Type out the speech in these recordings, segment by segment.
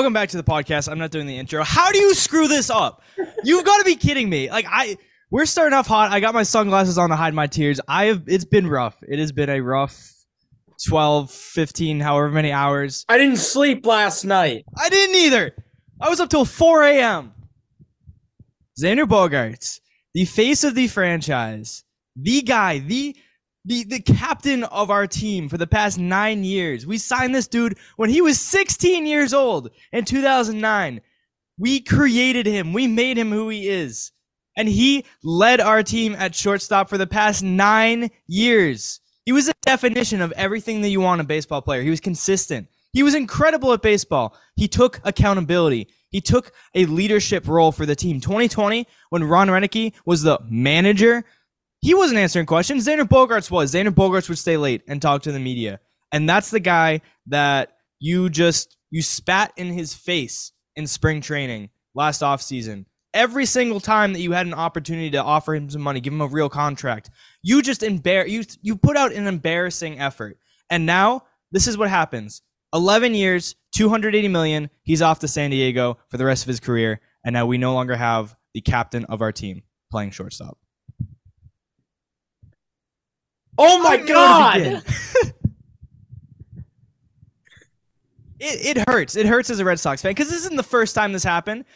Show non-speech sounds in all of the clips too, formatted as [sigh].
Welcome back to the podcast. I'm not doing the intro. How do you screw this up? You've got to be kidding me. Like I we're starting off hot. I got my sunglasses on to hide my tears. I have it's been rough. It has been a rough 12, 15, however many hours. I didn't sleep last night. I didn't either. I was up till 4 a.m. Xander Bogaerts, the face of the franchise, the guy, the the the captain of our team for the past nine years. We signed this dude when he was 16 years old in 2009. We created him. We made him who he is. And he led our team at shortstop for the past nine years. He was a definition of everything that you want a baseball player. He was consistent. He was incredible at baseball. He took accountability. He took a leadership role for the team. 2020, when Ron Roenicke was the manager, he wasn't answering questions. Xander Bogaerts was. Xander Bogaerts would stay late and talk to the media. And that's the guy that you just you spat in his face in spring training last offseason. Every single time that you had an opportunity to offer him some money, give him a real contract, you just embar you you put out an embarrassing effort. And now this is what happens. 11 years, 280 million. He's off to San Diego for the rest of his career, and now we no longer have the captain of our team playing shortstop. Oh my god! [laughs] it, it hurts. It hurts as a Red Sox fan because this isn't the first time this happened.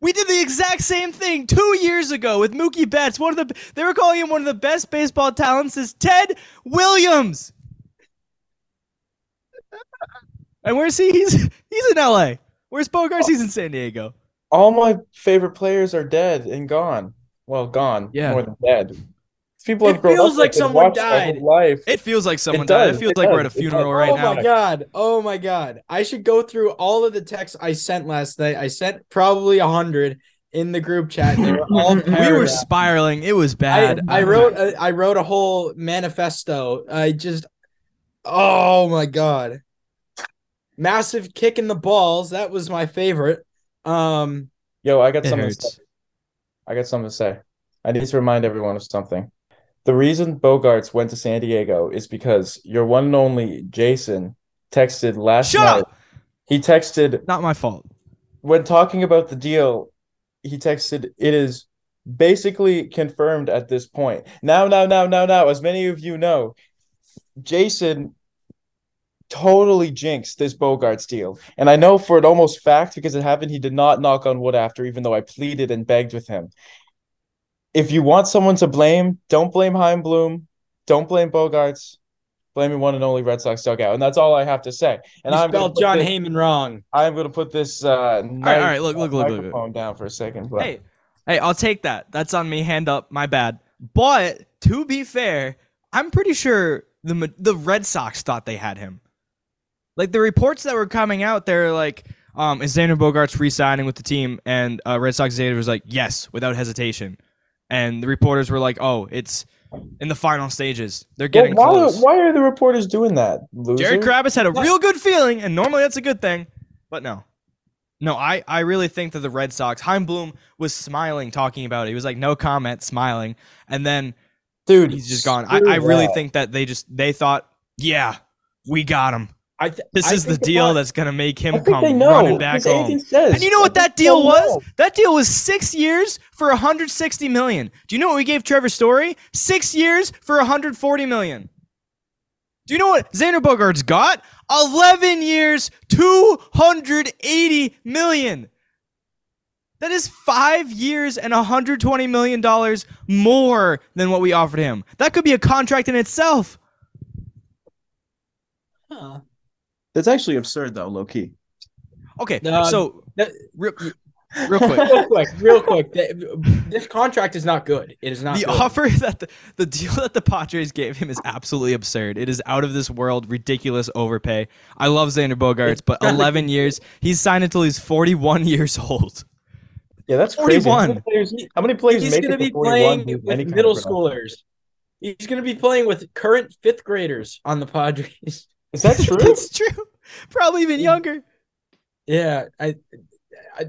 We did the exact same thing two years ago with Mookie Betts. One of the they were calling him one of the best baseball talents is Ted Williams. [laughs] And where's he? He's he's in LA. Where's Bogaerts? He's in San Diego. All my favorite players are dead and gone. Well, gone. Yeah. More than dead. People It have grown feels up like someone watched their whole died. Life. It feels like someone It died. does, It feels it like we're at a funeral does. right oh now. Oh my god! Oh my god! I should go through all of the texts I sent last night. I sent probably a hundred in the group chat. They were all [laughs] We were spiraling. It was bad. I wrote a, I wrote a whole manifesto. I just oh my god. Massive kick in the balls. That was my favorite. Um Yo, I got something. To say. I got something to say. I need to remind everyone of something. The reason Bogaerts went to San Diego is because your one and only Jason texted last Shut night. up. He texted Not my fault. when talking about the deal. He texted, "It is basically confirmed at this point." Now, now, now, now, now. As many of you know, Jason totally jinxed this Bogaerts deal, and I know for an almost fact because it happened. He did not knock on wood after, even though I pleaded and begged with him. If you want someone to blame, don't blame Chaim Bloom, don't blame Bogaerts, blame your one and only Red Sox dugout, and that's all I have to say. And you I'm gonna spelled John this- Heyman wrong. I'm gonna put this uh all right, look, look, look, look, look. microphone down for a second. But Hey, hey, I'll take that. That's on me. Hand up. My bad. But to be fair, I'm pretty sure the the Red Sox thought they had him. Like the reports that were coming out, they're like, um, is Xander Bogaerts re-signing with the team? And uh, Red Sox executive was like, yes, without hesitation. And the reporters were like, oh, it's in the final stages. They're Well, getting why, close. why are the reporters doing that? Loser? Jared Carrabis had a real good feeling, and normally that's a good thing, but no. No, I, I really think that the Red Sox, Chaim Bloom was smiling talking about it. He was like, no comment, smiling. And then dude, he's just gone. I, I really that. think that they just, they thought, yeah, we got him. I th- This I is the deal about- that's going to make him I come running back because home. says. And you know what that deal was? know. That deal was six years for 160 million. Do you know what we gave Trevor Story? Six years for 140 million. Do you know what Xander Bogaerts got? 11 years, 280 million. That is five years and 120 million dollars more than what we offered him. That could be a contract in itself. Huh. That's actually absurd, though, low key. Okay, Um, so that- real, real quick. [laughs] real quick, real quick. th- This contract is not good. It is not the good. offer [laughs] that the, the deal that the Padres gave him is absolutely absurd. It is out of this world, ridiculous overpay. I love Xander Bogaerts, but 11 years. He's signed until he's 41 [laughs] years old. Yeah, that's crazy. How 41. many players, how many players He's going to be playing with with any kind of middle schoolers. He's going to be playing with current fifth graders on the Padres. Is that [laughs] true? That's true. Probably even younger. Yeah, I. I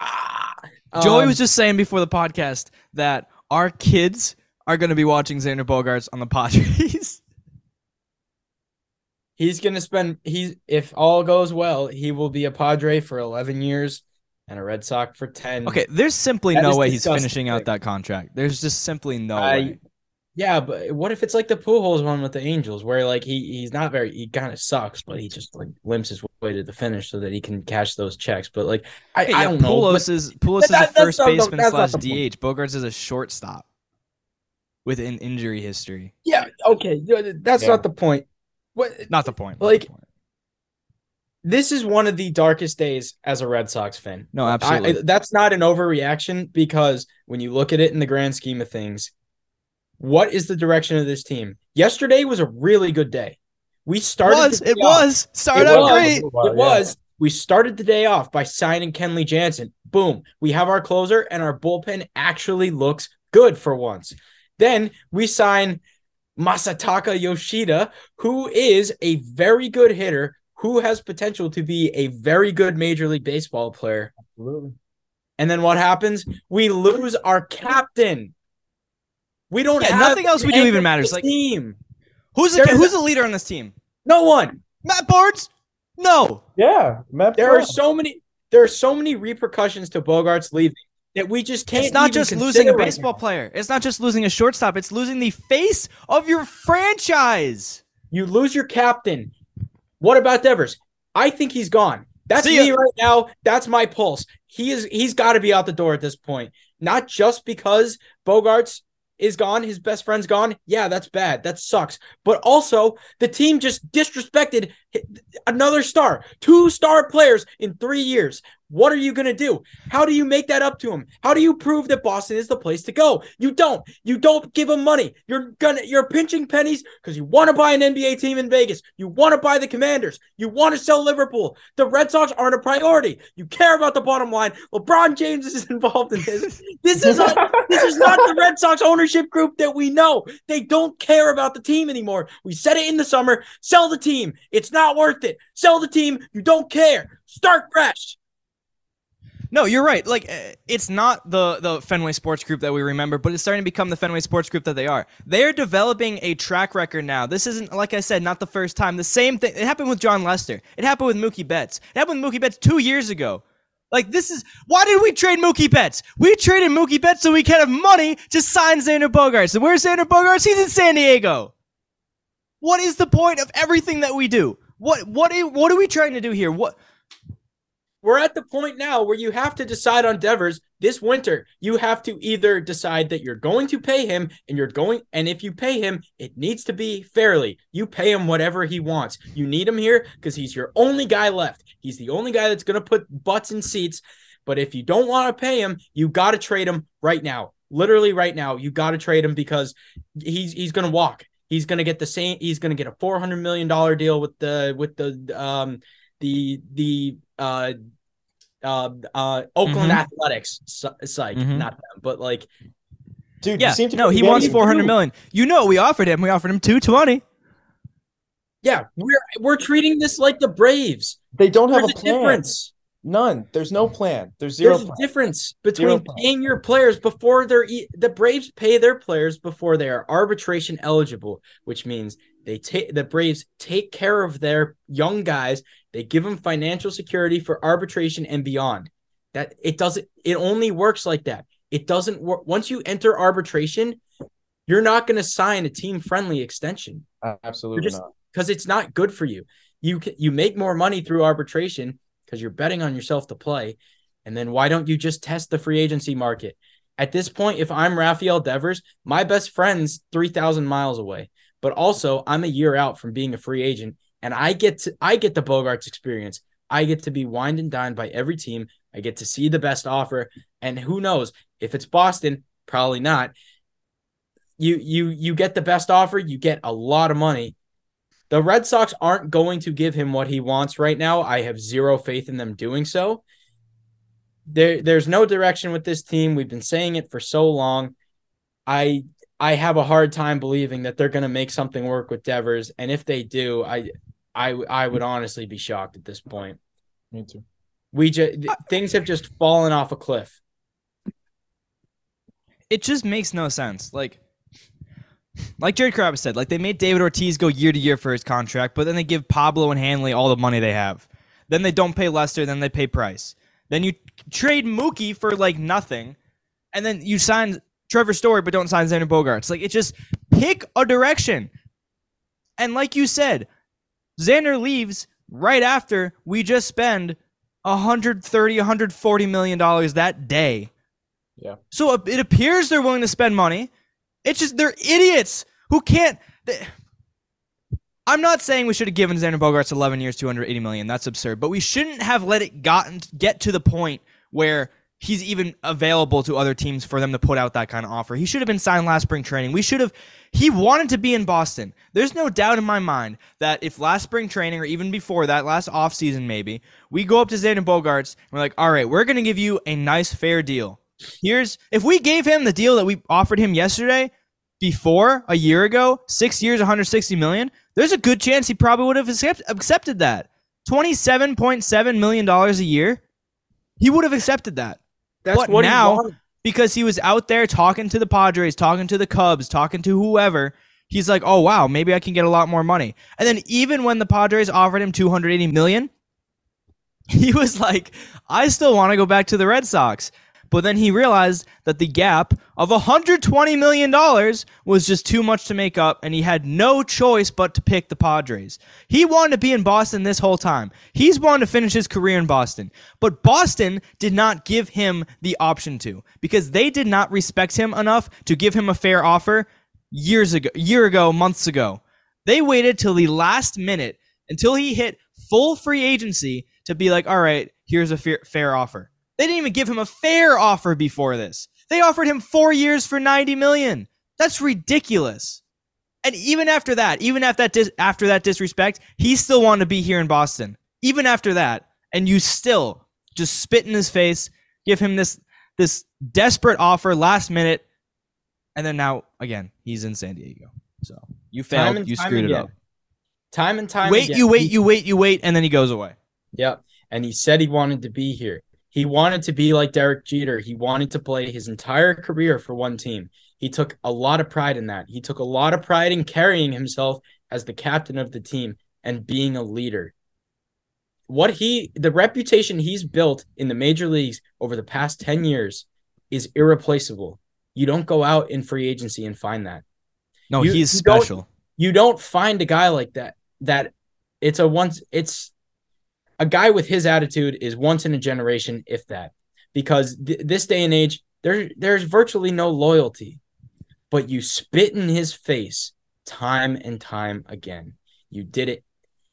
ah, Joey um, was just saying before the podcast that our kids are going to be watching Xander Bogaerts on the Padres. [laughs] He's gonna spend he's if all goes well, he will be a Padre for eleven years and a Red Sox for ten. Okay, there's simply That no is way he's disgusting, finishing out that contract. There's just simply no I- way. Yeah, but what if it's like the Pujols one with the Angels, where like he he's not very he kind of sucks, but he just like limps his way to the finish so that he can cash those checks. But like I, Hey, I don't know. Pujols but- is Pujols That- is a first not baseman slash DH. Bogaerts is a shortstop with an injury history. yeah, okay, that's Yeah. not the point. What Not the point. not the Like, point. this is one of the darkest days as a Red Sox fan. no, I, absolutely. I- that's not an overreaction because when you look at it in the grand scheme of things, what is the direction of this team? Yesterday was a really good day. We it started. was. It was. Started It out great. It was. We started the day off by signing Kenley Jansen. Boom. We have our closer, and our bullpen actually looks good for once. Then we sign Masataka Yoshida, who is a very good hitter, who has potential to be a very good Major League Baseball player. Absolutely. And then what happens? We lose our captain. We don't Yeah, have nothing else we do even matters. Like- team. Who's the who's the leader on this team? No one. Matt Barnes? No. Yeah, Matt. There are so many. There are so many repercussions to Bogaerts leaving that we just can't. It's not even just losing a baseball now. player. It's not just losing a shortstop. It's losing the face of your franchise. You lose your captain. What about Devers? I think he's gone. That's me right now. That's my pulse. He is. He's got to be out the door at this point. Not just because Bogaerts is gone, his best friend's gone. Yeah, that's bad. That sucks. But also, the team just disrespected another star, two star players in three years. What are you going to do? How do you make that up to him? How do you prove that Boston is the place to go? You don't. You don't give him money. You're gonna you're pinching pennies because you want to buy an NBA team in Vegas. You want to buy the Commanders. You want to sell Liverpool. The Red Sox aren't a priority. You care about the bottom line. LeBron James is [laughs] involved in this. This is a, this is not the Red Sox ownership group that we know. They don't care about the team anymore. We said it in the summer. Sell the team. It's not worth it. Sell the team. You don't care. Start fresh. No, you're right. Like uh, it's not the the Fenway Sports Group that we remember, but it's starting to become the Fenway Sports Group that they are. They are developing a track record now. This isn't like I said, not the first time. The same thing. It happened with Jon Lester. It happened with Mookie Betts. It happened with Mookie Betts two years ago. Like this is why did we trade Mookie Betts? We traded Mookie Betts so we could have money to sign Xander Bogaerts. And where's Xander Bogaerts? He's in San Diego. What is the point of everything that we do? What what what are we trying to do here? What We're at the point now where you have to decide on Devers this winter. You have to either decide that you're going to pay him and you're going, and if you pay him, it needs to be fairly. You pay him whatever he wants. You need him here because he's your only guy left. He's the only guy that's going to put butts in seats. But if you don't want to pay him, you got to trade him right now. Literally right now, you got to trade him because he's he's going to walk. He's going to get the same. He's going to get a four hundred million dollar deal with the with the um the the uh uh uh Oakland Mhm. Athletics si- site, Mhm. not them, but like Dude, Yeah, you seem to no, he wants you four hundred do. million. You know, we offered him. We offered him two twenty. yeah, we're we're treating this like the Braves. They don't have There's a a plan. difference. None. There's no plan. There's zero There's a plan. difference Zero between plan. paying your players before they're e- the Braves pay their players before they are arbitration eligible, which means they take the Braves take care of their young guys. They give them financial security for arbitration and beyond. That it doesn't. It only works like that. It doesn't work once you enter arbitration. You're not going to sign a team friendly extension Absolutely just- not. because it's not good for you. You you make more money through arbitration because you're betting on yourself to play, and then why don't you just test the free agency market? At this point, if I'm Rafael Devers, my best friend's three thousand miles away, but also I'm a year out from being a free agent, and I get to I get the Bogaerts experience. I get to be wined and dined by every team. I get to see the best offer, and who knows if it's Boston? Probably not. You you you get the best offer, you get a lot of money, the Red Sox aren't going to give him what he wants right now. I have zero faith in them doing so. There, there's no direction with this team. We've been saying it for so long. I I have a hard time believing that they're going to make something work with Devers, and if they do, I I I would honestly be shocked at this point. Me too. We just things have just fallen off a cliff. It just makes no sense. Like like Jared Carrabis said, like they made David Ortiz go year to year for his contract, but then they give Pablo and Hanley all the money they have. Then they don't pay Lester, then they pay Price. Then you trade Mookie for like nothing, and then you sign Trevor Story, but don't sign Xander Bogaerts. Like it just pick a direction. And like you said, Xander leaves right after we just spend 130, 140 million dollars that day. Yeah. So it appears they're willing to spend money. It's just they're idiots who can't. They, I'm not saying we should have given Xander Bogaerts 11 years, 280 million. That's absurd. But we shouldn't have let it gotten get to the point where he's even available to other teams for them to put out that kind of offer. He should have been signed last spring training. We should have. He wanted to be in Boston. There's no doubt in my mind that if last spring training or even before that, last offseason maybe, we go up to Xander Bogaerts and we're like, all right, we're going to give you a nice, fair deal. Here's if we gave him the deal that we offered him yesterday before a year ago, six years, 160 million, there's a good chance he probably would have accept, accepted that. $27.7 million a year. He would have accepted that. That's But what now- because he was out there talking to the Padres, talking to the Cubs, talking to whoever. He's like, "Oh wow, maybe I can get a lot more money." And then even when the Padres offered him 280 million, [laughs] he was like, "I still want to go back to the Red Sox." But then he realized that the gap of 120 million dollars was just too much to make up and he had no choice but to pick the Padres. He wanted to be in Boston this whole time. He's wanted to finish his career in Boston. But Boston did not give him the option to because they did not respect him enough to give him a fair offer years ago, year ago, months ago. They waited till the last minute until he hit full free agency to be like, "All right, here's a fair, fair offer." They didn't even give him a fair offer before this. They offered him 4 years for 90 million. That's ridiculous. And even after that, even after that dis- after that disrespect, he still wanted to be here in Boston. Even after that, and you still just spit in his face, give him this this desperate offer last minute, and then now again he's in San Diego. So you failed. and You screwed it again. up. Time and time Wait, again. you wait, you wait, you wait, and then he goes away. Yep. And he said he wanted to be here. He wanted to be like Derek Jeter. He wanted to play his entire career for one team. He took a lot of pride in that. He took a lot of pride in carrying himself as the captain of the team and being a leader. What he, the reputation he's built in the major leagues over the past 10 years is irreplaceable. You don't go out in free agency and find that. No, You- he's you don't- special. You don't find a guy like that. That it's a once it's a guy with his attitude is once in a generation, if that. Because th- this day and age, there there's virtually no loyalty, but you spit in his face time and time again. You did it.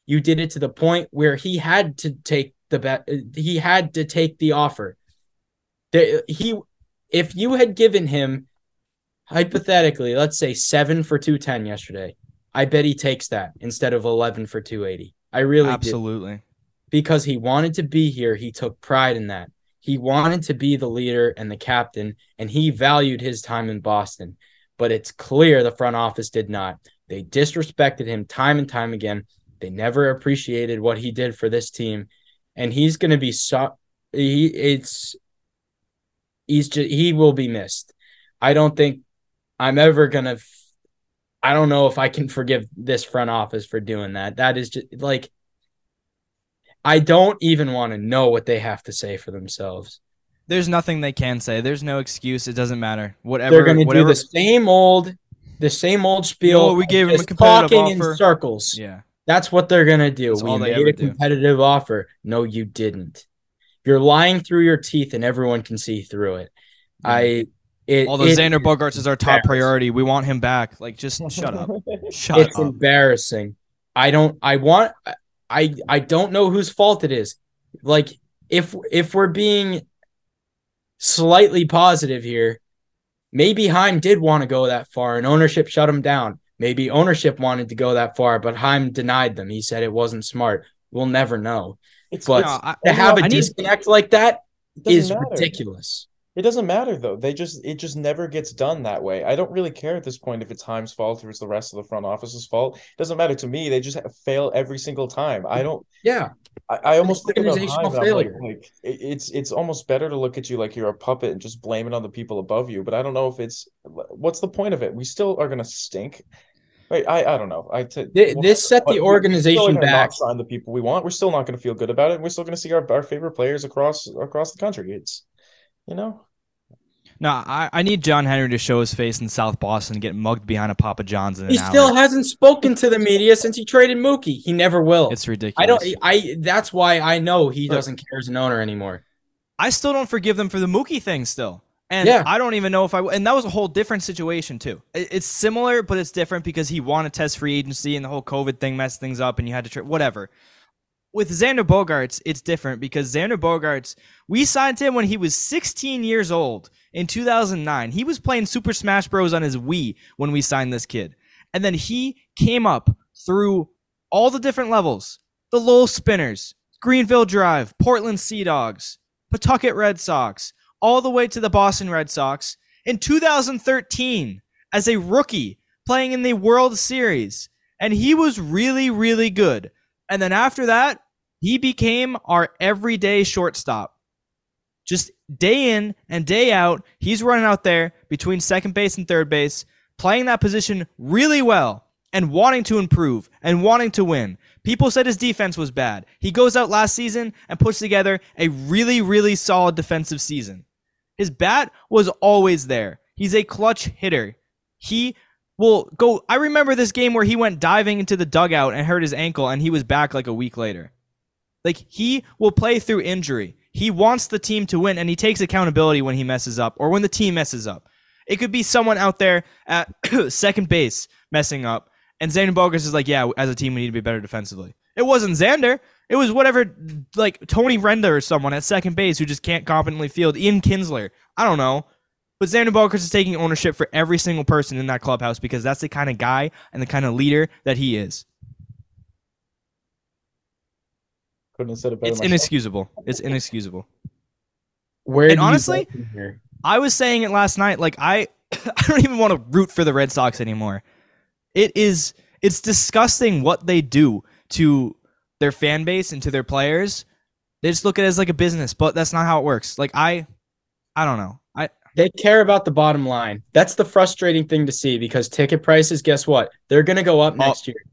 You did it to the point where he had to take the bet. He had to take the offer. There, he, if you had given him hypothetically, let's say seven for two ten yesterday, I bet he takes that instead of eleven for two eighty. I really Absolutely. Because he wanted to be here. He took pride in that. He wanted to be the leader and the captain, and he valued his time in Boston. But it's clear the front office did not. They disrespected him time and time again. They never appreciated what he did for this team, and he's going to be so. He it's he's just he will be missed. I don't think I'm ever gonna. F- I don't know if I can forgive this front office for doing that. That is just like I don't even want to know what they have to say for themselves. There's nothing they can say. There's no excuse. It doesn't matter. Whatever. They're going to do the same old, the same old spiel. No, we gave them a talking offer. in circles. Yeah. That's what they're going to do. That's we made a do. competitive offer. No, you didn't. You're lying through your teeth, and everyone can see through it. I. It, Although it- Xander Bogaerts is our top priority, we want him back. Like, just [laughs] shut up. Shut up. it's up. embarrassing. I don't. I want. I. I don't know whose fault it is. Like if if we're being slightly positive here, maybe Chaim did want to go that far, and ownership shut him down. Maybe ownership wanted to go that far, but Chaim denied them. He said it wasn't smart. We'll never know. It's But No, I- to have a I need- disconnect like that is matter. ridiculous. It doesn't matter though. They just it just never gets done that way. I don't really care at this point if it's Chaim's fault or it's the rest of the front office's fault. It doesn't matter to me. They just fail every single time. I don't. Yeah, I, I almost think about Heim, failure. Like, like it's it's almost better to look at you like you're a puppet and just blame it on the people above you. But I don't know if it's what's the point of it. We still are gonna stink. Right? I I don't know. I t- Th- this set the we- we're still organization back. Sign the people we want. We're still not going to feel good about it. We're still going to see our, our favorite players across across the country. It's you know. No, I, I need John Henry to show his face in South Boston and get mugged behind a Papa John's in an He still hasn't spoken to the media since he traded Mookie. He never will. It's ridiculous. I don't. I. That's why I know he doesn't care as an owner anymore. I still don't forgive them for the Mookie thing still. And Yeah. I don't even know if I and that was a whole different situation too. It- It's similar, but it's different because he wanted to test free agency and the whole COVID thing messed things up and you had to tra- whatever. With Xander Bogaerts, it's different because Xander Bogaerts, we signed him when he was 16 years old in 2009. He was playing Super Smash Bros on his Wii when we signed this kid. And then he came up through all the different levels. The Lowell Spinners, Greenville Drive, Portland Sea Dogs, Pawtucket Red Sox, all the way to the Boston Red Sox in 2013 as a rookie playing in the World Series. And he was really, really good. And then after that, he became our everyday shortstop. Just day in and day out, he's running out there between second base and third base, playing that position really well and wanting to improve and wanting to win. People said his defense was bad. He goes out last season and puts together a really, really solid defensive season. His bat was always there. He's a clutch hitter. He will go. I remember this game where he went diving into the dugout and hurt his ankle, and he was back like a week later. Like he will play through injury. He wants the team to win, and he takes accountability when he messes up or when the team messes up. It could be someone out there at [clears throat] second base messing up, and Xander Bogaerts is like, "Yeah, as a team, we need to be better defensively." It wasn't Xander. It was whatever, like Tony Renda or someone at second base who just can't competently field. Ian Kinsler. I don't know. But Xander Bogaerts is taking ownership for every single person in that clubhouse because that's the kind of guy and the kind of leader that he is. Couldn't have said it better. It's myself. inexcusable. It's inexcusable. Where And honestly- go from here? I was saying it last night. Like I, [coughs] I don't even want to root for the Red Sox anymore. It is, it's disgusting what they do to their fan base and to their players. They just look at it as like a business, but that's not how it works. Like I, I don't know. They care about the bottom line. That's the frustrating thing to see because ticket prices, guess what? They're going to go up next year.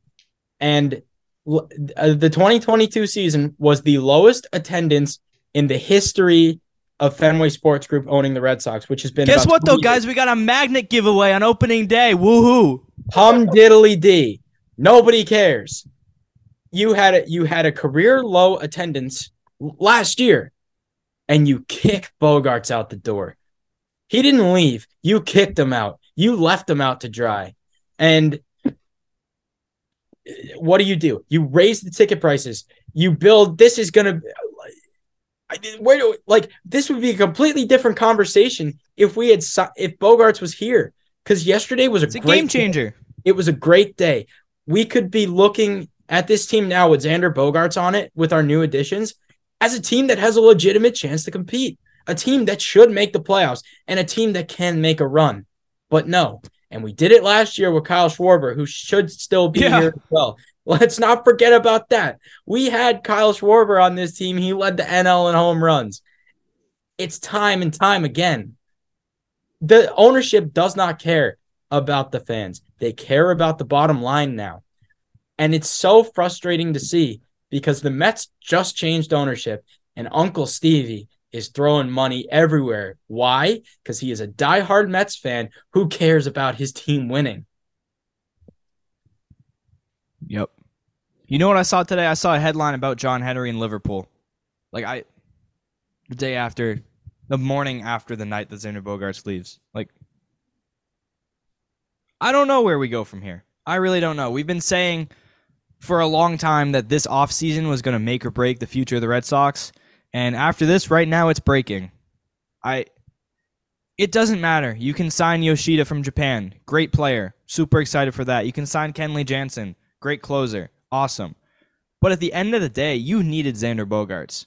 And uh, the 2022 season was the lowest attendance in the history of Fenway Sports Group owning the Red Sox, which has been guess what though, years. guys? We got a magnet giveaway on opening day. Woohoo! Hum diddly dee. Nobody cares. You had a, you had a career low attendance last year, and you kick Bogaerts out the door. He didn't leave. You kicked him out. You left him out to dry. And what do you do? You raise the ticket prices. You build. This is gonna. I did- Where do like this would be a completely different conversation if we had if Bogaerts was here because yesterday was a It's a game day. changer. It was a great day. We could be looking at this team now with Xander Bogaerts on it with our new additions as a team that has a legitimate chance to compete, a team that should make the playoffs, and a team that can make a run. But no. And we did it last year with Kyle Schwarber, who should still be Yeah. here as well. [laughs] Let's not forget about that. We had Kyle Schwarber on this team. He led the NL in home runs. It's time and time again. The ownership does not care about the fans. They care about the bottom line now. And it's so frustrating to see because the Mets just changed ownership and Uncle Stevie is throwing money everywhere. Why? Because he is a diehard Mets fan who cares about his team winning. Yep. You know what I saw today? I saw a headline about John Henry in Liverpool. Like I, the day after, the morning after the night that Xander Bogaerts leaves. Like, I don't know where we go from here. I really don't know. We've been saying for a long time that this offseason was going to make or break the future of the Red Sox, and after this, right now, it's breaking. I. It doesn't matter. You can sign Yoshida from Japan. Great player. Super excited for that. You can sign Kenley Jansen. Great closer. Awesome. But at the end of the day, you needed Xander Bogaerts.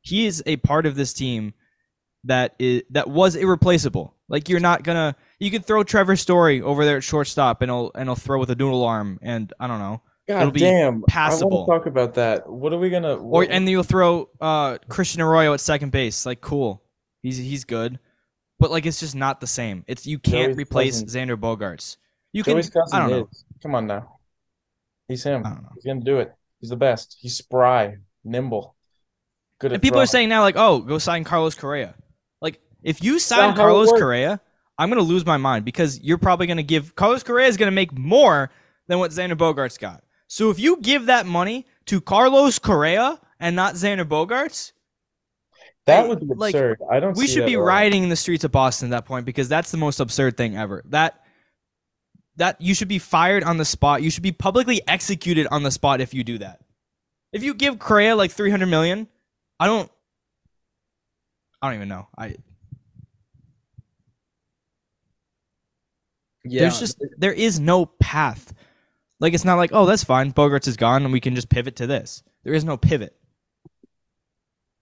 He is a part of this team that is that was irreplaceable. Like you're not gonna you can throw Trevor Story over there at shortstop and he'll and he'll throw with a noodle arm and I don't know. It'll God be damn. I passable. want to talk about that. What are we gonna? Or and you'll throw uh Christian Arroyo at second base. Like cool. He's he's good. But like it's just not the same. It's you can't Joey's replace cousin- Xander Bogaerts. You can Joey's cousin I don't know. Come on now. He's him. I. He's gonna do it. He's the best. He's spry, nimble, good at. And people are saying now, like, oh, go sign Carlos Correa. Like, if you sign Carlos. Correa, I'm gonna lose my mind because you're probably gonna give Carlos Correa is gonna make more than what Xander Bogaerts got. So if you give that money to Carlos Correa and not Xander Bogaerts, that would be like, absurd. I don't. we see should that be at all. rioting in the streets of Boston at that point because that's the most absurd thing ever. That that you should be fired on the spot. You should be publicly executed on the spot if you do that. If you give Correa like 300 million, I don't I don't even know. I Yeah, there's just there is no path. Like it's not like, "Oh, that's fine. Bogaerts is gone and we can just pivot to this." There is no pivot.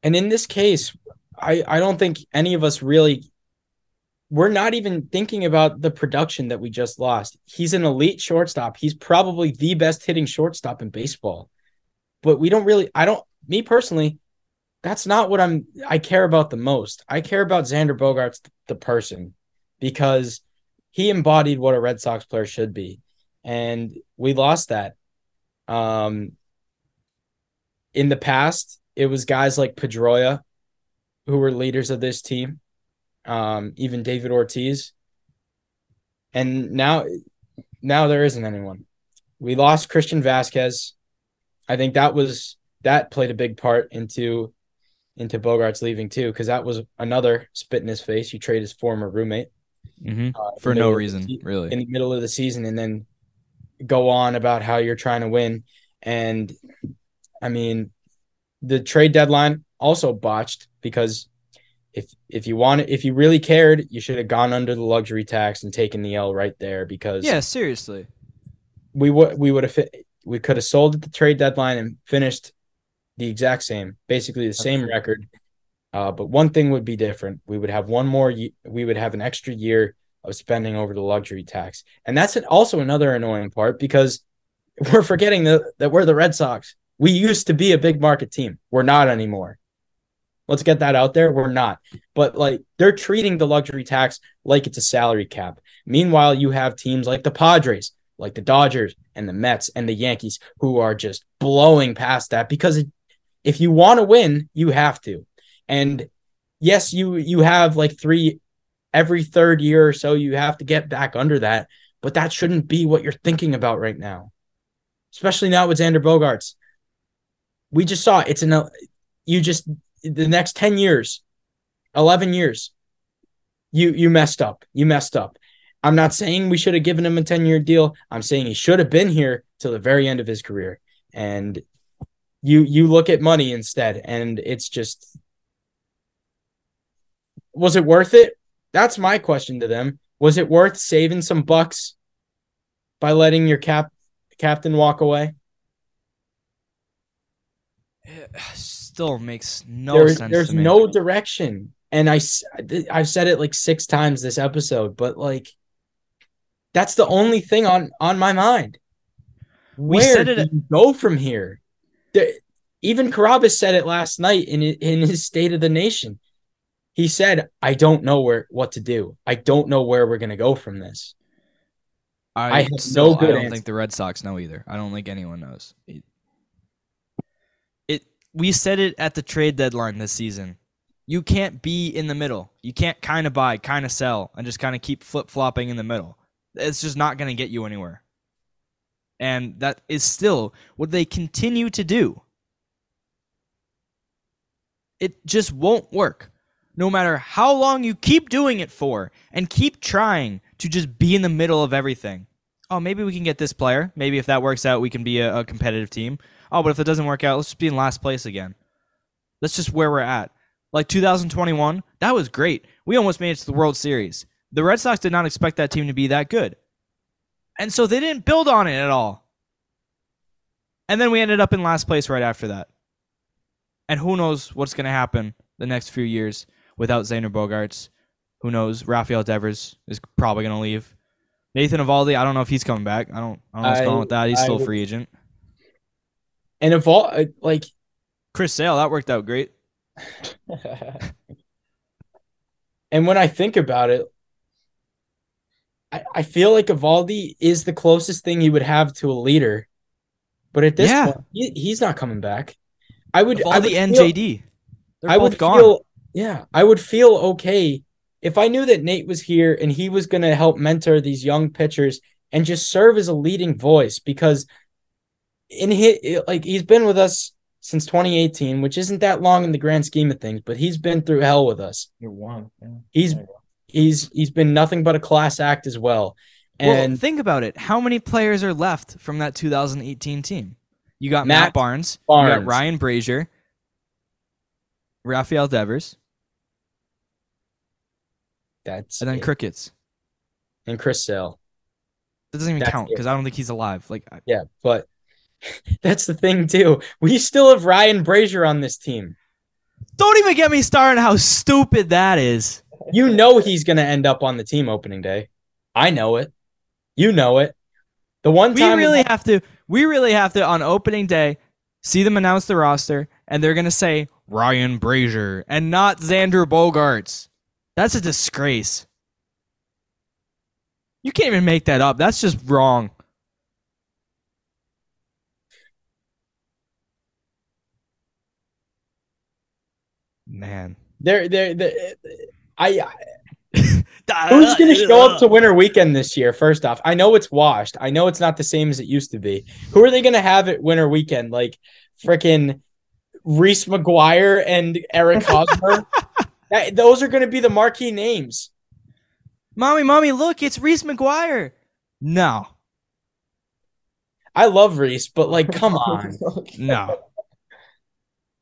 And in this case, I, I don't think any of us really we're not even thinking about the production that we just lost. He's an elite shortstop. He's probably the best hitting shortstop in baseball. But we don't really I don't me personally, that's not what I'm I care about the most. I care about Xander Bogaerts the person because he embodied what a Red Sox player should be. And we lost that. Um in the past, it was guys like Pedroia who were leaders of this team, um, even David Ortiz. And now, now there isn't anyone. We lost Christian Vazquez. I think that was that played a big part into into Bogaerts leaving too, because that was another spit in his face. You trade his former roommate Mm-hmm. uh, For no the reason, really. in the middle of the season, and then go on about how you're trying to win. And I mean, the trade deadline also botched because if if you wanted if you really cared, you should have gone under the luxury tax and taken the L right there because yeah, seriously. we would we would have fi- we could have sold at the trade deadline and finished the exact same, basically the same record. Uh, but one thing would be different. We would have one more. We would have an extra year of spending over the luxury tax, and that's an, also another annoying part because [laughs] we're forgetting that that we're the Red Sox. We used to be a big market team. We're not anymore. Let's get that out there. We're not. But like they're treating the luxury tax like it's a salary cap. Meanwhile, you have teams like the Padres, like the Dodgers and the Mets and the Yankees who are just blowing past that because it, if you want to win, you have to. And yes, you you have like three every third year or so you have to get back under that, but that shouldn't be what you're thinking about right now. Especially now with Xander Bogaerts. We just saw it's an you just the next 10 years, 11 years. You you messed up. You messed up. I'm not saying we should have given him a 10 year deal. I'm saying he should have been here till the very end of his career. And you you look at money instead, and it's just was it worth it? That's my question to them. Was it worth saving some bucks by letting your cap captain walk away? It still makes no there's sense. there's to me. no direction and I I've said it like six times this episode but like that's the only thing on on my mind We where said it- do you go from here There- even Carrabis said it last night in in his state of the nation he said I don't know where what to do I don't know where we're going to go from this I, I have no good I don't answer. think the Red Sox know either. I don't think anyone knows. It, it we said it at the trade deadline this season. You can't be in the middle. You can't kind of buy, kind of sell, and just kind of keep flip flopping in the middle. It's just not going to get you anywhere. And that is still what they continue to do. It just won't work. No matter how long you keep doing it for and keep trying to just be in the middle of everything. Oh, maybe we can get this player. Maybe if that works out, we can be a, a competitive team. Oh, but if it doesn't work out, let's just be in last place again. That's just where we're at. Like 2021, that was great. We almost made it to the World Series. The Red Sox did not expect that team to be that good. And so they didn't build on it at all. And then we ended up in last place right after that. And who knows what's going to happen the next few years. Without Xander Bogaerts. Who knows? Rafael Devers is probably going to leave. Nathan Eovaldi, I don't know if he's coming back. I don't, I don't know what's I- going on with that. He's still I- a free agent. And all uh, like Chris Sale, that worked out great. [laughs] and when I think about it, I, I feel like Eovaldi is the closest thing he would have to a leader. But at this Yeah. point, he, he's not coming back. I would I would Avaldi and feel- JD. They're I both would gone. feel yeah, I would feel okay if I knew that Nate was here and he was going to help mentor these young pitchers and just serve as a leading voice because in his like he's been with us since 2018, which isn't that long in the grand scheme of things, but he's been through hell with us. You're one. Yeah. He's he's he's been nothing but a class act as well. well, And think about it. How many players are left from that 2018 team? You got Matt, Matt Barnes, you got Barnes. Ryan Brasier, Rafael Devers, that's and then it. Crickets. and Chris Sale. That doesn't even That's count because I don't think he's alive. Like, I- Yeah, but [laughs] that's the thing too. We still have Ryan Brasier on this team. don't even get me started how stupid that is. You know he's going to end up on the team opening day. I know it. You know it. The one time We really have to. We really have to on opening day see them announce the roster, and they're gonna say Ryan Brasier and not Xander Bogaerts. That's a disgrace. You can't even make that up. That's just wrong. Man, they're they're, they're I [laughs] who's going [laughs] to show up to Winter Weekend this year? First off, I know it's washed. I know it's not the same as it used to be. Who are they going to have at Winter Weekend? Like freaking Reese McGuire and Eric [laughs] Hosmer. That- those are going to be the marquee names. Mommy, mommy, look, it's Reese McGuire. No, I love Reese, but like, come on. [laughs] no.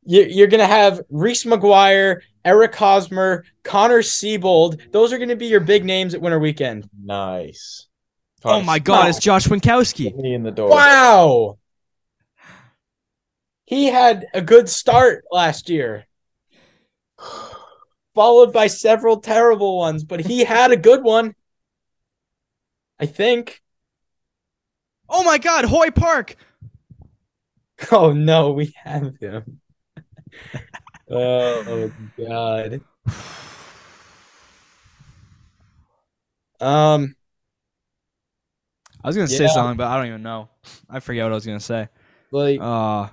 You're, you're going to have Reese McGuire, Eric Hosmer, Connor Seabold. Those are going to be your big names at Winter Weekend. Nice. Oh my God, it's Josh Winkowski. Get me in the door. Wow. He had a good start last year, [sighs] [sighs] [sighs] followed by several terrible ones, but he had a good one. I think. Oh my God, Hoy Park. [laughs] Oh no, we have him. [laughs] oh god. Um, I was gonna say something, but I don't even know. I forget what I was gonna say. like Uh,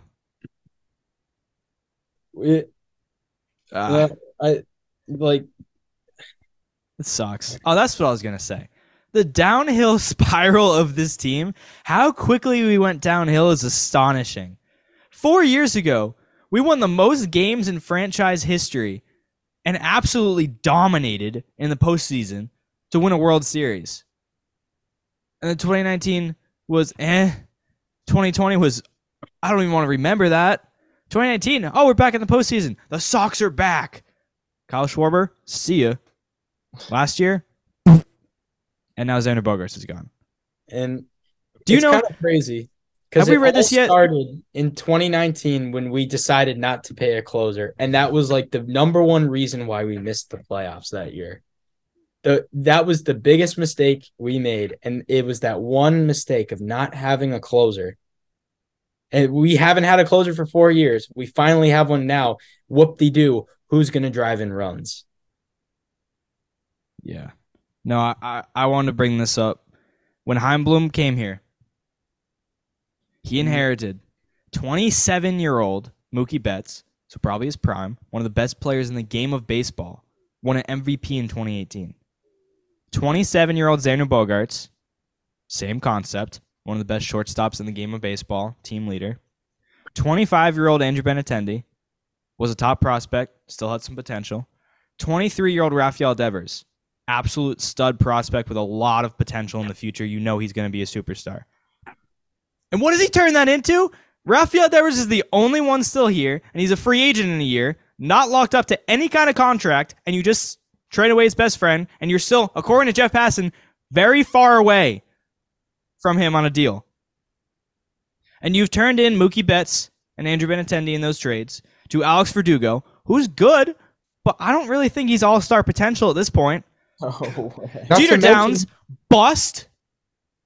we, uh, I like it sucks. Oh, that's what I was gonna say. The downhill [laughs] spiral of this team, how quickly we went downhill is astonishing. Four years ago, we won the most games in franchise history and absolutely dominated in the postseason to win a World Series. And then 2019 was eh. 2020 was, I don't even want to remember that. 2019, oh, we're back in the postseason. The Sox are back. Kyle Schwarber, see ya. Last year, and now Xander Bogaerts is gone. and Do you it's know- kind of crazy? Because Have we read this yet? Started in 2019 when we decided not to pay a closer, and that was like the number one reason why we missed the playoffs that year. The that was the biggest mistake we made, and it was that one mistake of not having a closer. And we haven't had a closer for four years. We finally have one now. Whoop de doo. Who's gonna drive in runs? Yeah. No, I, I, I wanted to bring this up. When Chaim Bloom came here, he mm-hmm. inherited 27 year old Mookie Betts, so probably his prime, one of the best players in the game of baseball, won an MVP in 2018. 27 year old Xander Bogaerts, same concept, one of the best shortstops in the game of baseball, team leader. 25 year old Andrew Benintendi was a top prospect, still had some potential. 23 year old Rafael Devers, absolute stud prospect with a lot of potential in the future. You know he's going to be a superstar. And what does he turn that into? Rafael Devers is the only one still here, and he's a free agent in a year, not locked up to any kind of contract, and you just trade away his best friend, and you're still, according to Jeff Passan, very far away from him on a deal. And you've turned in Mookie Betts and Andrew Benintendi in those trades to Alex Verdugo, who's good, but I don't really think he's all star potential at this point. [laughs] Oh, Jeter to mention- Downs, bust.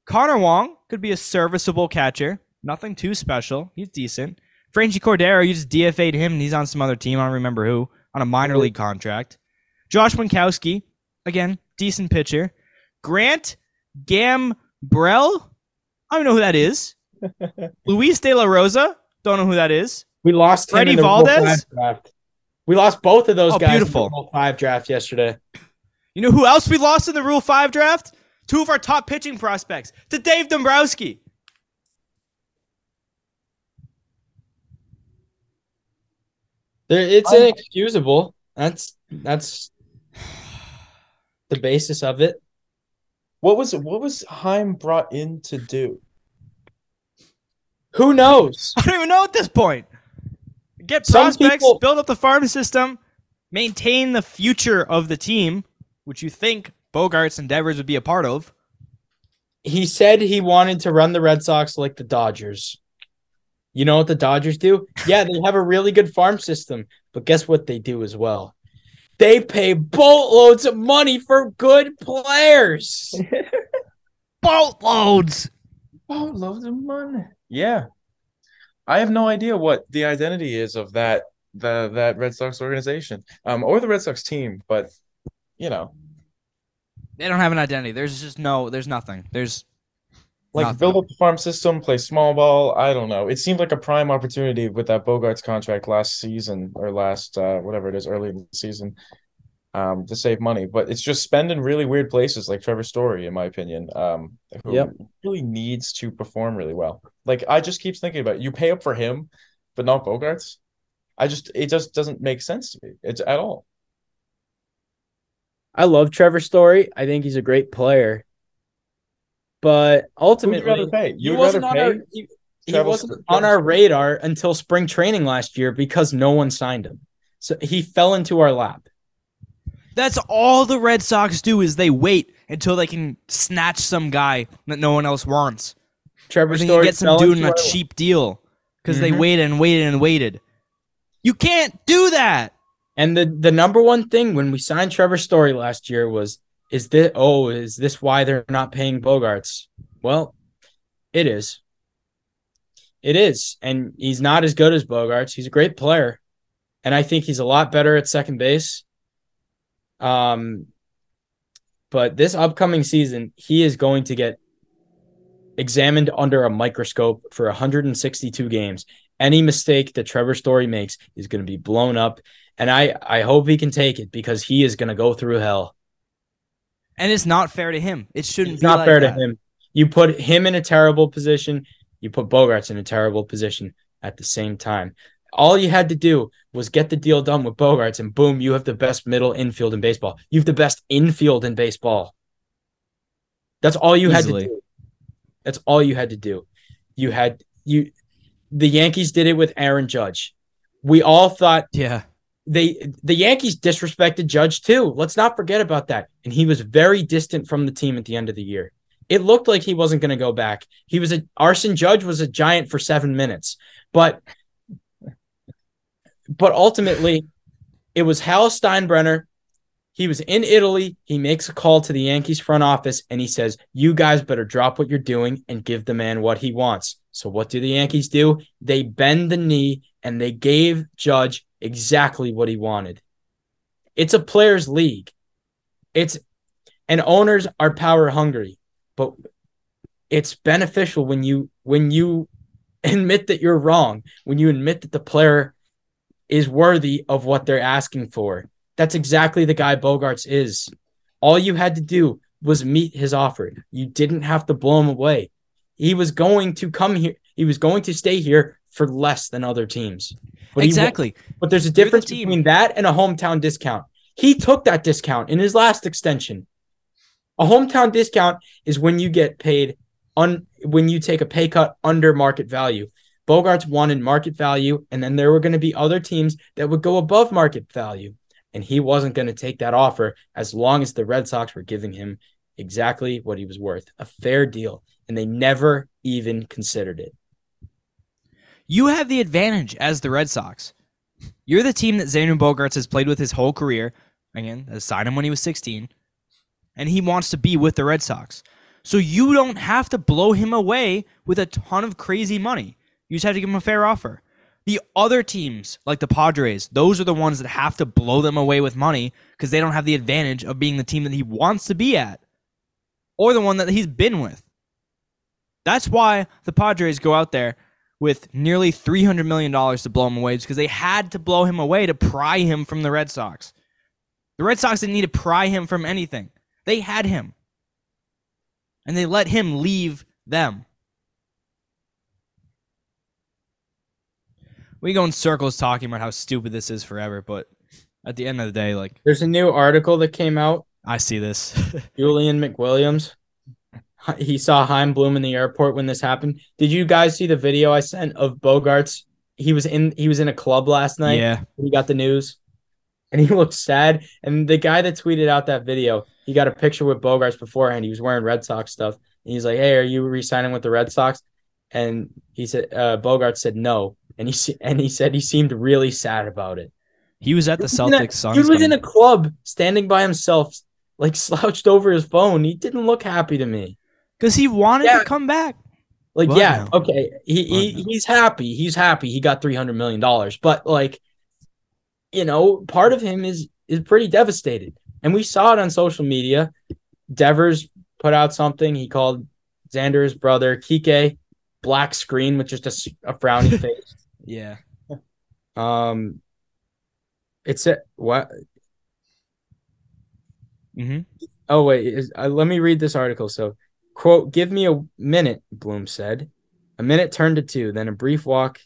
Connor Wong could be a serviceable catcher. Nothing too special. He's decent. Franchy Cordero, you just DFA'd him and he's on some other team. I don't remember who. On a minor league contract. Josh Winkowski, again, decent pitcher. Grant Gambrell, I don't know who that is. [laughs] Luis De La Rosa, don't know who that is. We lost him Freddie in the Rule Valdez? five draft. We lost both of those Oh, guys beautiful. in the Rule five draft yesterday. You know who else we lost in the Rule 5 draft? Two of our top pitching prospects to Dave Dombrowski. There, it's inexcusable. That's that's the basis of it. what was what was Chaim brought in to do? Who knows? [laughs] I don't even know at this point. Get Some prospects, people- build up the farm system, maintain the future of the team, which you think Bogaerts and Devers would be a part of. He said he wanted to run the Red Sox like the Dodgers. You know what the Dodgers do? Yeah, they have a really good farm system, but guess what they do as well? They pay boatloads of money for good players. [laughs] Boatloads. Oh, loads of money. Yeah. I have no idea what the identity is of that the that Red Sox organization. Um or the Red Sox team, but you know, They don't have an identity. There's just no, there's nothing. There's like Nothing. build up the farm system, play small ball. I don't know. It seemed like a prime opportunity with that Bogaerts contract last season or last uh whatever it is, early in the season. Um, to save money, but it's just spend in really weird places like Trevor Story, in my opinion. Um, who Yep. really needs to perform really well. Like I just keeps thinking about it. you pay up for him, but not Bogaerts. I just it just doesn't make sense to me. It's at all. I love Trevor Story. I think he's a great player. But ultimately, you pay? he You'd wasn't on our he, he wasn't on our radar until spring training last year because no one signed him. So he fell into our lap. That's all the Red Sox do is they wait until they can snatch some guy that no one else wants. Trevor Or they Story get some dude in a cheap deal because they Mhm. waited and waited and waited. You can't do that. And the the number one thing when we signed Trevor Story last year was is this oh is this why they're not paying Bogaerts? Well, it is. It is, and he's not as good as Bogaerts. He's a great player, and I think he's a lot better at second base. Um, but this upcoming season, he is going to get examined under a microscope for 162 games. Any mistake that Trevor Story makes is going to be blown up and I I hope he can take it because he is going to go through hell. And it's not fair to him. It shouldn't It's be not like fair that. to him. You put him in a terrible position. You put Bogaerts in a terrible position at the same time. All you had to do was get the deal done with Bogaerts, and boom, you have the best middle infield in baseball. You have the best infield in baseball. That's all you Easily. had to do. That's all you had to do. You had you. The Yankees did it with Aaron Judge. We all thought Yeah. they the Yankees disrespected Judge too. Let's not forget about that. And he was very distant from the team at the end of the year. It looked like he wasn't going to go back. He was a Aaron Judge was a giant for 7 minutes. But but ultimately it was Hal Steinbrenner. He was in Italy. He makes a call to the Yankees front office and he says, "You guys better drop what you're doing and give the man what he wants." So what do the Yankees do? They bend the knee and they gave Judge exactly what he wanted. It's a players league. It's and owners are power hungry, but it's beneficial when you when you admit that you're wrong, when you admit that the player is worthy of what they're asking for. That's exactly the guy Bogaerts is. All you had to do was meet his offer. You didn't have to blow him away. He was going to come here. He was going to stay here for less than other teams. But he exactly. but there's a You're the difference between that and a hometown discount. He took that discount in his last extension. A hometown discount is when you get paid on when you take a pay cut under market value. Bogaerts wanted market value, and then there were going to be other teams that would go above market value. And he wasn't going to take that offer as long as the Red Sox were giving him exactly what he was worth a fair deal. And they never even considered it. You have the advantage as the Red Sox. You're the team that Xander Bogaerts has played with his whole career. Again, signed him when he was 16, and he wants to be with the Red Sox. So you don't have to blow him away with a ton of crazy money. You just have to give him a fair offer. The other teams, like the Padres, those are the ones that have to blow them away with money because they don't have the advantage of being the team that he wants to be at or the one that he's been with. That's why the Padres go out there with nearly $300 million to blow him away because they had to blow him away to pry him from the Red Sox. The Red Sox didn't need to pry him from anything, they had him. And they let him leave them. We go in circles talking about how stupid this is forever, but at the end of the day, like, There's a new article that came out. I see this. [laughs] Julian McWilliams. He saw Chaim Bloom in the airport when this happened. Did you guys see the video I sent of Bogaerts? He was in he was in a club last night. yeah. He got the news. And he [laughs] looked sad. And the guy that tweeted out that video, he got a picture with Bogaerts beforehand. He was wearing Red Sox stuff. And he's like, Hey, are you re-signing with the Red Sox? And he said uh Bogart said no. And he and he said he seemed really sad about it. He was at the He was in a- Celtics He was in a club standing by himself, like [laughs] slouched over his phone. He didn't look happy to me. Because he wanted Yeah. to come back. Like, What yeah, now? okay, he, he What now? he's happy. He's happy. He got three hundred million dollars, but like, you know, part of him is is pretty devastated, and we saw it on social media. Devers put out something. He called Xander's brother Kike black screen with just a frowny [laughs] face. Yeah. Um, it's a what? hmm Oh wait, is, uh, let me read this article. So, quote, "Give me a minute," Bloom said. A minute turned to two, then a brief walk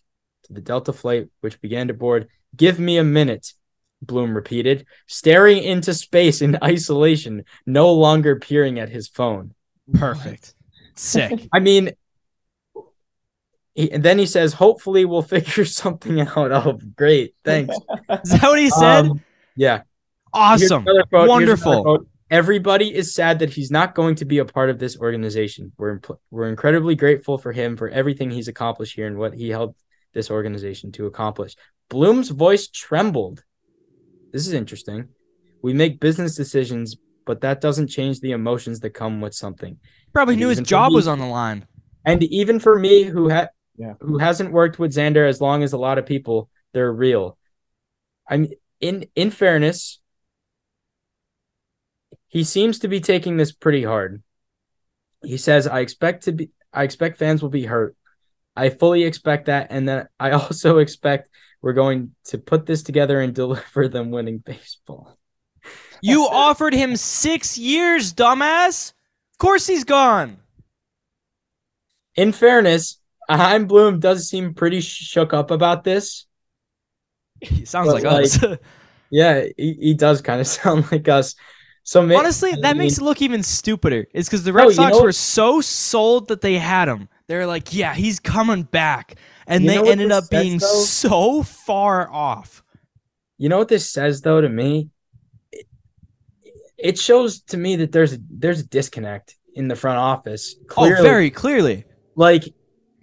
to the Delta flight, which began to board. Give me a minute, Bloom repeated, staring into space in isolation, no longer peering at his phone. Perfect. Sick. [laughs] I mean, he, and then he says, "Hopefully, we'll [laughs] figure something out." Oh, great, thanks. [laughs] Is that what he said? Um, yeah. Awesome. Wonderful. Everybody is sad that he's not going to be a part of this organization. We're impl- we're incredibly grateful for him for everything he's accomplished here and what he helped this organization to accomplish. Bloom's voice trembled. This is interesting. We make business decisions, but that doesn't change the emotions that come with something. Probably and knew his job me- was on the line. And even for me, who had Yeah. who hasn't worked with Xander as long as a lot of people, they're real. I mean, in in fairness, he seems to be taking this pretty hard. He says, "I expect to be. I expect fans will be hurt. I fully expect that, and that I [laughs] also expect we're going to put this together and [laughs] deliver them winning baseball." You [laughs] offered him six years, dumbass. Of course he's gone. In fairness, Chaim Bloom does seem pretty shook up about this. He sounds But, like us. [laughs] Yeah, he, he does kind of [laughs] sound like us. So ma- Honestly, I that makes it look even stupider. It's because the oh, Red you Sox know- were so sold that they had him. They're like, yeah, he's coming back. And they ended up says, being though? so far off. You know what this says though to me? It, it shows to me that there's a, there's a disconnect in the front office. Oh, clearly, Oh, very clearly. like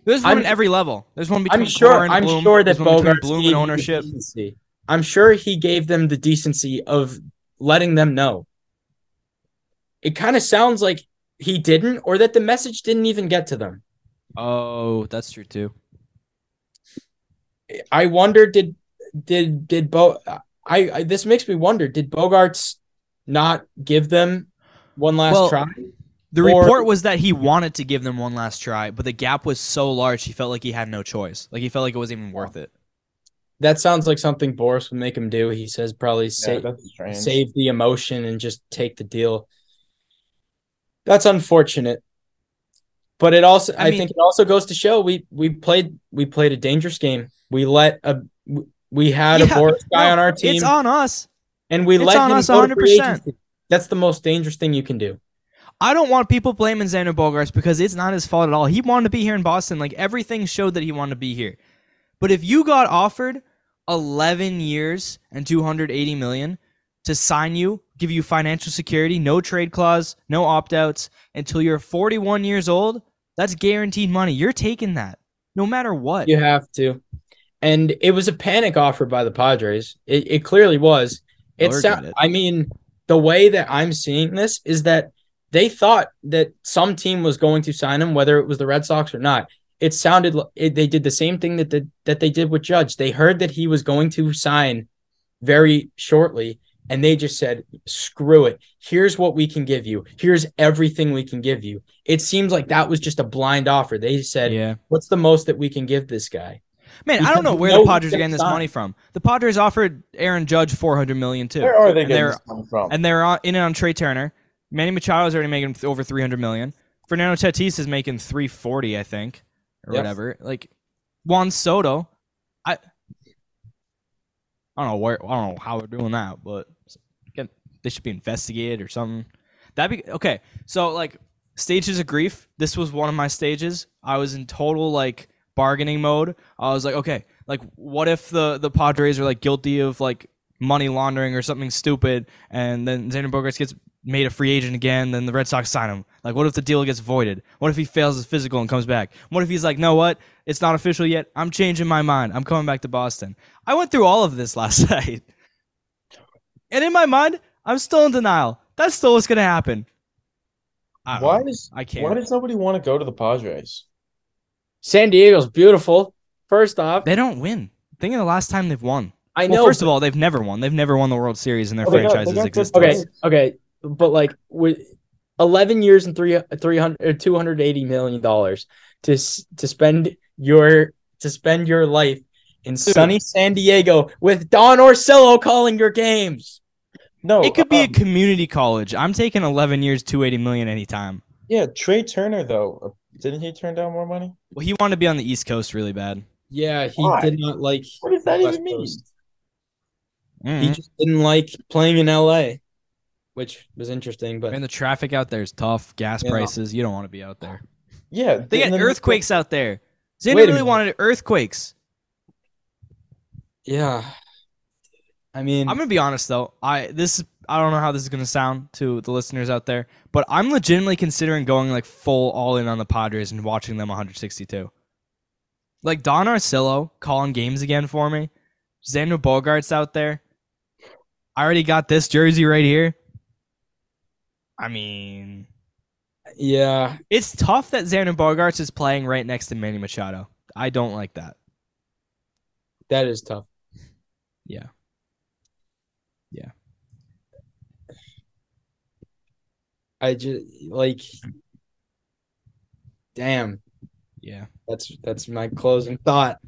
There's one I'm- at every level. There's one between I'm sure I'm Bloom. sure that There's one between Bogart Bloom and ownership. I'm sure he gave them the decency of letting them know. It kind of sounds like he didn't, or that the message didn't even get to them. Oh, that's true too. I wonder did did did Bo I, I this makes me wonder did Bogaerts not give them one last Well, try? The Or- report was that he wanted to give them one last try, but the gap was so large he felt like he had no choice. Like he felt like it wasn't even worth it. That sounds like something Boris would make him do. He says probably Yeah, save that's save the emotion and just take the deal. That's unfortunate. But it also I I, mean- think it also goes to show we we played we played a dangerous game. We let a we had Yeah, a Boris guy no, on our team It's on us. and we it's let on him us go free 100%. agency. That's the most dangerous thing you can do. I don't want people blaming Xander Bogaerts because it's not his fault at all. He wanted to be here in Boston. Like everything showed that he wanted to be here. But if you got offered 11 years and 280 million to sign you, give you financial security, no trade clause, no opt-outs until you're 41 years old, that's guaranteed money. You're taking that no matter what. You have to. and it was a panic offer by the Padres. It, it clearly was. It's it. I mean, the way that I'm seeing this is that they thought that some team was going to sign him, whether it was the Red Sox or not. It sounded li- it, they did the same thing that the, that they did with Judge. They heard that he was going to sign very shortly, and they just said, "Screw it. Here's what we can give you. Here's everything we can give you." It seems like that was just a blind offer. They said, Yeah. "What's the most that we can give this guy?" Man, I don't know where know the Padres are getting this sign. money from. The Padres offered Aaron Judge 400 million too. Where are they And getting they're- this money from? and they're in it on Trea Turner. Manny Machado is already making over 300 million. Fernando Tatis is making 340, I think, or Yes. whatever. Like Juan Soto, I I don't know where I don't know how they're doing that, but again, they should be investigated or something. That'd be okay. So like stages of grief. This was one of my stages. I was in total like bargaining mode. I was like, okay, like what if the the Padres are like guilty of like money laundering or something stupid, and then Xander Bogaerts gets made a free agent again, then the Red Sox sign him. Like, what if the deal gets voided? What if he fails his physical and comes back? What if he's like, no, what? It's not official yet. I'm changing my mind. I'm coming back to Boston. I went through all of this [laughs] last night, and in my mind, I'm still in denial. That's still what's gonna happen. I Why know. does I can't. why does nobody want to go to the Padres? San Diego's beautiful. First off, They don't win. Think of the last time they've won. I Well, know. first of all, they've never won. They've never won the World Series in their Oh, they franchise's got existence. okay, okay, but like with 11 years and three 300 or 280 million dollars to to spend your to spend your life in sunny San Diego with Don Orsillo calling your games. No, It could be a um, community college. I'm taking 11 years, 280 million anytime. yeah. Trea Turner though, uh, didn't he turn down more money? Well, he wanted to be on the East Coast really bad. Yeah, he Why? did not like What does that West even mean? Coast. Mhm. He just didn't like playing in LA, which was interesting, but And the traffic out there is tough. Gas Yeah. prices. You don't want to be out there. Yeah, They then- earthquakes out there. A really wanted earthquakes. yeah. I mean, I'm gonna be honest though. I this I don't know how this is gonna sound to the listeners out there, but I'm legitimately considering going like full all in on the Padres and watching them 162. Like Don Orsillo calling games again for me. Xander Bogaerts out there. I already got this jersey right here. I mean, yeah, it's tough that Xander Bogaerts is playing right next to Manny Machado. I don't like that. that is tough. Yeah. Yeah. I just like, damn. Yeah. That's that's my closing thought.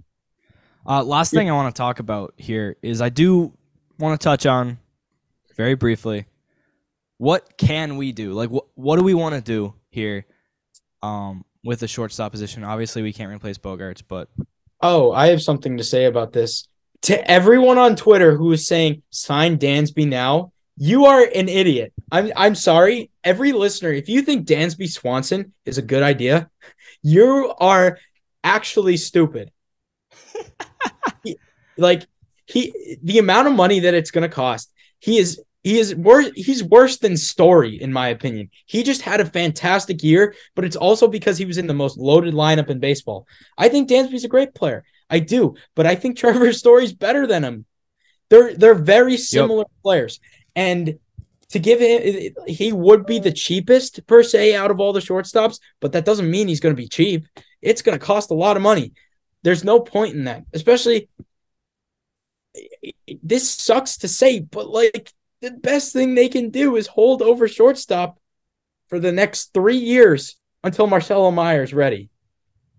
Uh, last thing I want to talk about here is I do want to touch on very briefly what can we do? Like, what what do we want to do here um, with the shortstop position? Obviously, we can't replace Bogaerts, but Oh, I have something to say about this. To everyone on Twitter who is saying sign Dansby now, you are an idiot. I'm I'm sorry. Every listener, if you think Dansby Swanson is a good idea, you are actually stupid. [laughs] He- like he the amount of money that it's going to cost. He is he is worse he's worse than Story in my opinion. He just had a fantastic year, but it's also because he was in the most loaded lineup in baseball. I think Dansby's a great player. I do, but I think [laughs] Trevor Story's better than him. They're they're very similar players, and to give him, he would be the cheapest per se out of all the shortstops, but that doesn't mean he's going to be cheap. It's going to cost a lot of money. There's no point in that, especially. This sucks to say, but like the best thing they can do is hold over shortstop for the next three years until Marcelo Mayer's ready.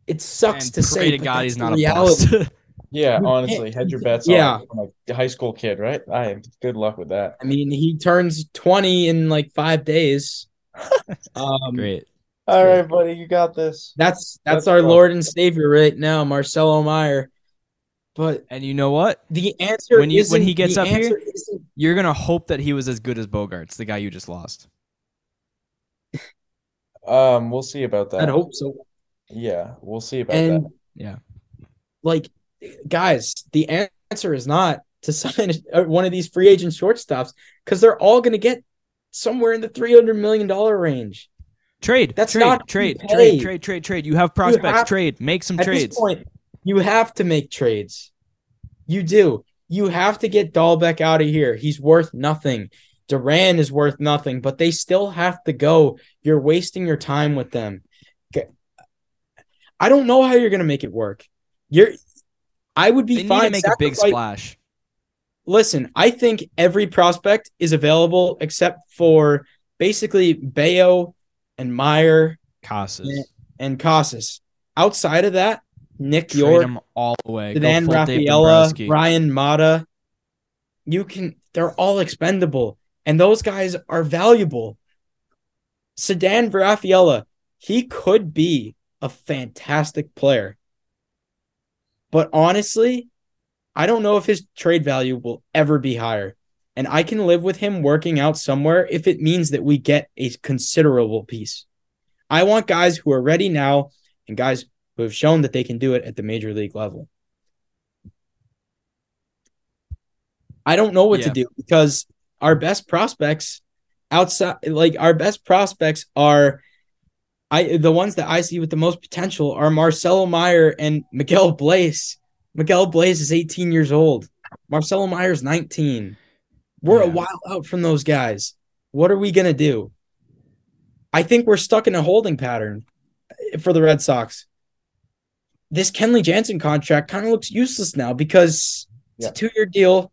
It sucks and to say, to but God he's the not a reality. bust. [laughs] [laughs] Yeah, honestly, can't- hedge your bets yeah. on like high school kid, right? I good luck with that. I mean, he turns 20 in like five days. [laughs] Um, Great. All right, buddy, you got this. That's that's Let's our go. Lord and Savior right now, Marcelo Mayer. But And you know what? the answer is When you- when isn't- he gets up here- answer isn't- You're gonna hope that he was as good as Bogaerts, the guy you just lost. Um, we'll see about that. I'd hope so. Yeah, we'll see about And that. Yeah. like, guys, the answer is not to [laughs] sign one of these free agent shortstops because they're all going to get somewhere in the three hundred million dollar range. Trade. That's trade, not trade, trade, trade, trade, trade. You have prospects. have- trade. Make some At trades. this point, you have to make trades. You do. You have to get Dalbec out of here. He's worth nothing. Duran is worth nothing, but they still have to go. You're wasting your time with them. I don't know how you're gonna make it work. You're I would be They fine. to make a big splash. Listen, I think every prospect is available except for basically Bayo and Mayer Casas. Yeah. and Casas. Outside of that, Nick Trade Yorke, them all the way. Dan full Rafaela, Ryan Mata. You can they're all expendable. And those guys are valuable. Ceddanne Rafaela, he could be a fantastic player. But honestly, I don't know if his trade value will ever be higher. And I can live with him working out somewhere if it means that we get a considerable piece. I want guys who are ready now and guys who have shown that they can do it at the major league level. I don't know what to do because our best prospects outside like our best prospects are I the ones that I see with the most potential are Marcelo Mayer and Miguel Bleis. Miguel Bleis is 18 years old. Marcelo Mayer's 19. We're a while out from those guys. What are we gonna do? I think we're stuck in a holding pattern for the Red Sox. This Kenley Jansen contract kind of looks useless now because Yeah. it's a two-year deal.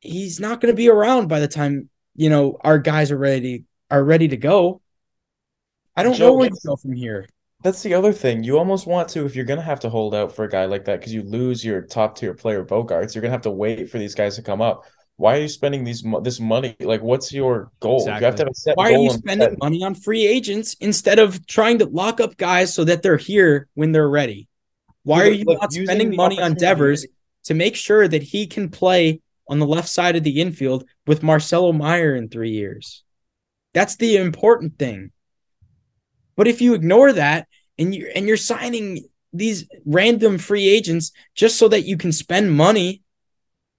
He's not going to be around by the time you know our guys are ready are ready to go. I don't Joe, know where to go from here. That's the other thing. You almost want to, if you're gonna have to hold out for a guy like that, because you lose your top tier player Bogaerts, you're gonna have to wait for these guys to come up. Why are you spending these this money? Like, what's your goal? You have to have a set Why are you spending money on free agents instead of trying to lock up guys so that they're here when they're ready? Why are you like, not spending money on Devers to make sure that he can play on the left side of the infield with Marcelo Mayer in three years? That's the important thing. But if you ignore that and you and you're signing these random free agents just so that you can spend money,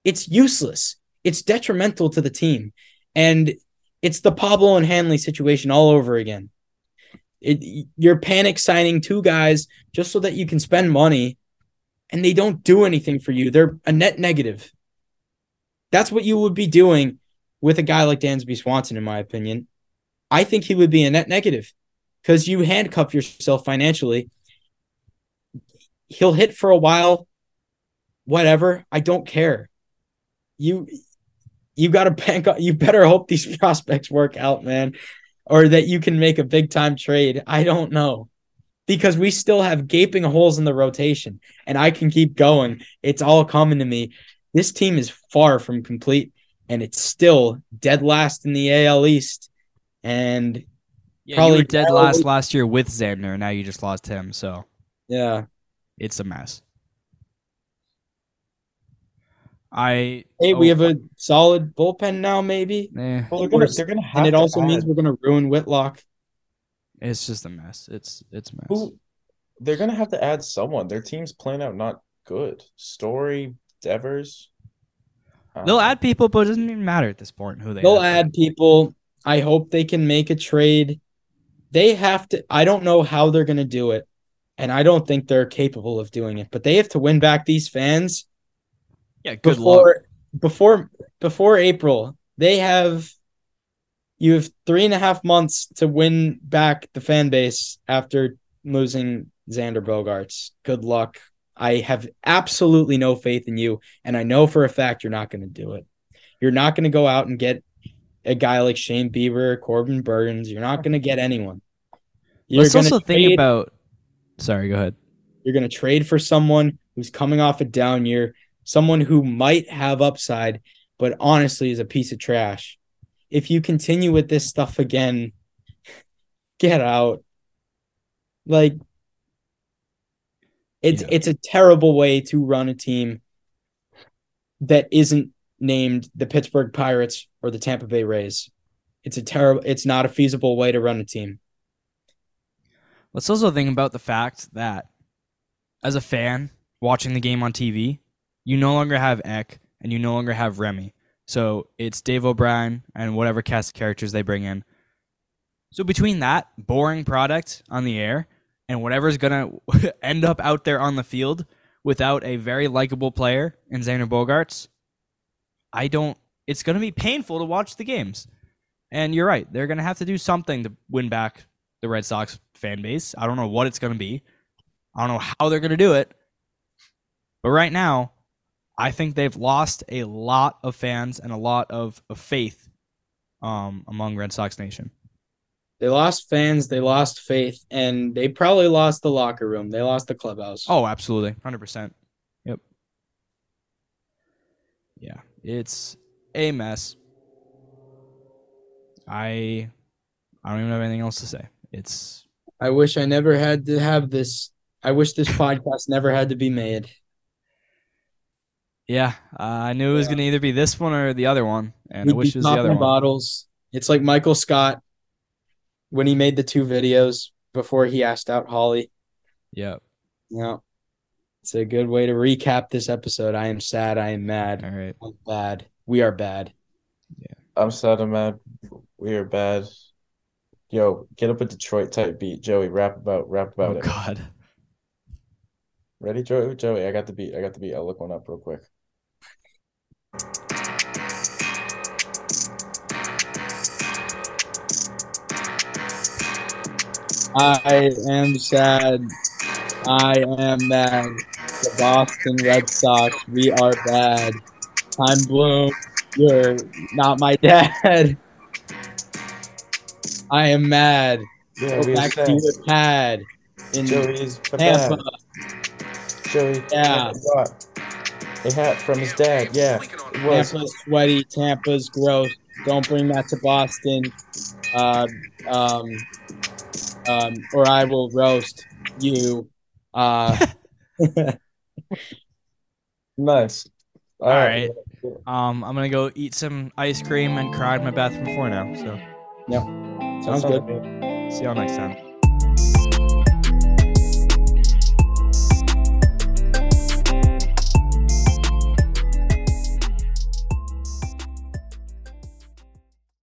it's useless. It's detrimental to the team. And it's the Pablo and Hanley situation all over again. It, you're panic signing two guys just so that you can spend money and they don't do anything for you. They're a net negative. That's what you would be doing with a guy like Dansby Swanson, in my opinion. I think he would be a net negative because you handcuff yourself financially. He'll hit for a while, whatever. I don't care. You you got to [laughs] bank on, you better hope these [laughs] prospects work out, man, or that you can make a big time trade. I don't know because we still have gaping holes in the rotation and I can keep going. It's all coming to me. This team is far from complete and it's still dead last in the AL East. And Yeah, Probably dead last last year with Xander. Now you just lost him, so yeah, it's a mess. I hey, oh, we have a solid bullpen now, maybe. eh, Well, they're gonna they're gonna have And it to also means we're going to ruin Whitlock. it's just a mess. It's it's a mess. who they're gonna have to add someone. Their team's playing out not good. Story, Devers. They'll um, add people, but it doesn't even matter at this point who they They'll add. add people. I hope they can make a trade. They have to. I don't know how they're going to do it, and I don't think they're capable of doing it. But they have to win back these fans Yeah, good luck. before before before April. They have. You have three and a half months to win back the fan base after losing Xander Bogaerts. Good luck. I have absolutely no faith in you, and I know for a fact you're not going to do it. You're not going to go out and get a guy like Shane Bieber, Corbin Burnes. You're not going to get anyone. You're Let's also think about. Sorry, go ahead. You're going to trade for someone who's coming off a down year, someone who might have upside, but honestly is a piece of trash. If you continue with this stuff again, [laughs] get out. Like it's Yeah. it's a terrible way to run a team that isn't named the Pittsburgh Pirates or the Tampa Bay Rays. It's a terrible it's not a feasible way to run a team. Let's also think about the fact that as a fan watching the game on TV, you no longer have Eck and you no longer have Remy. So it's Dave O'Brien and whatever cast of characters they bring in. So between that boring product on the air and whatever's gonna [laughs] end up out there on the field, without a very likable player in Xander Bogaerts, I don't. It's going to be painful to watch the games. And you're right; they're going to have to do something to win back the Red Sox fan base. I don't know what it's going to be. I don't know how they're going to do it. But right now, I think they've lost a lot of fans and a lot of, of faith um, among Red Sox Nation. They lost fans, they lost faith, and they probably lost the locker room. They lost the clubhouse. Oh, absolutely. 100%. Yep. Yeah, it's a mess. I I don't even have anything else to say. It's I wish I never had to have this. I wish this podcast never had to be made. Yeah, uh, I knew it was Yeah. going to either be this one or the other one, and I We'd wish it was the other popping one. bottles. It's like Michael Scott when he made the two videos before he asked out Holly. Yeah. Yeah. It's a good way to recap this episode. I am sad. I am mad. All right. I'm bad. We are bad. Yeah. I'm sad. I'm mad. We are bad. Yo, get up a Detroit type beat, Joey. Rap about, rap about Oh it. God. Ready, Joey? Joey, I got the beat. I got the beat. I'll look one up real quick. I am sad. I am mad. The Boston Red Sox, we are bad. Chaim Bloom, you're not my dad. [laughs] I am mad. Yeah, Go back to your pad in Joey is Tampa. Joey Yeah. got a hat from his dad. Yeah, it was. Tampa's sweaty. Tampa's gross. Don't bring that to Boston. Uh, um, um, or I will roast you. Uh, [laughs] Nice. All right. Um, I'm gonna go eat some ice cream and cry in my bathroom floor now. So yeah, sounds good. good. see y'all next time.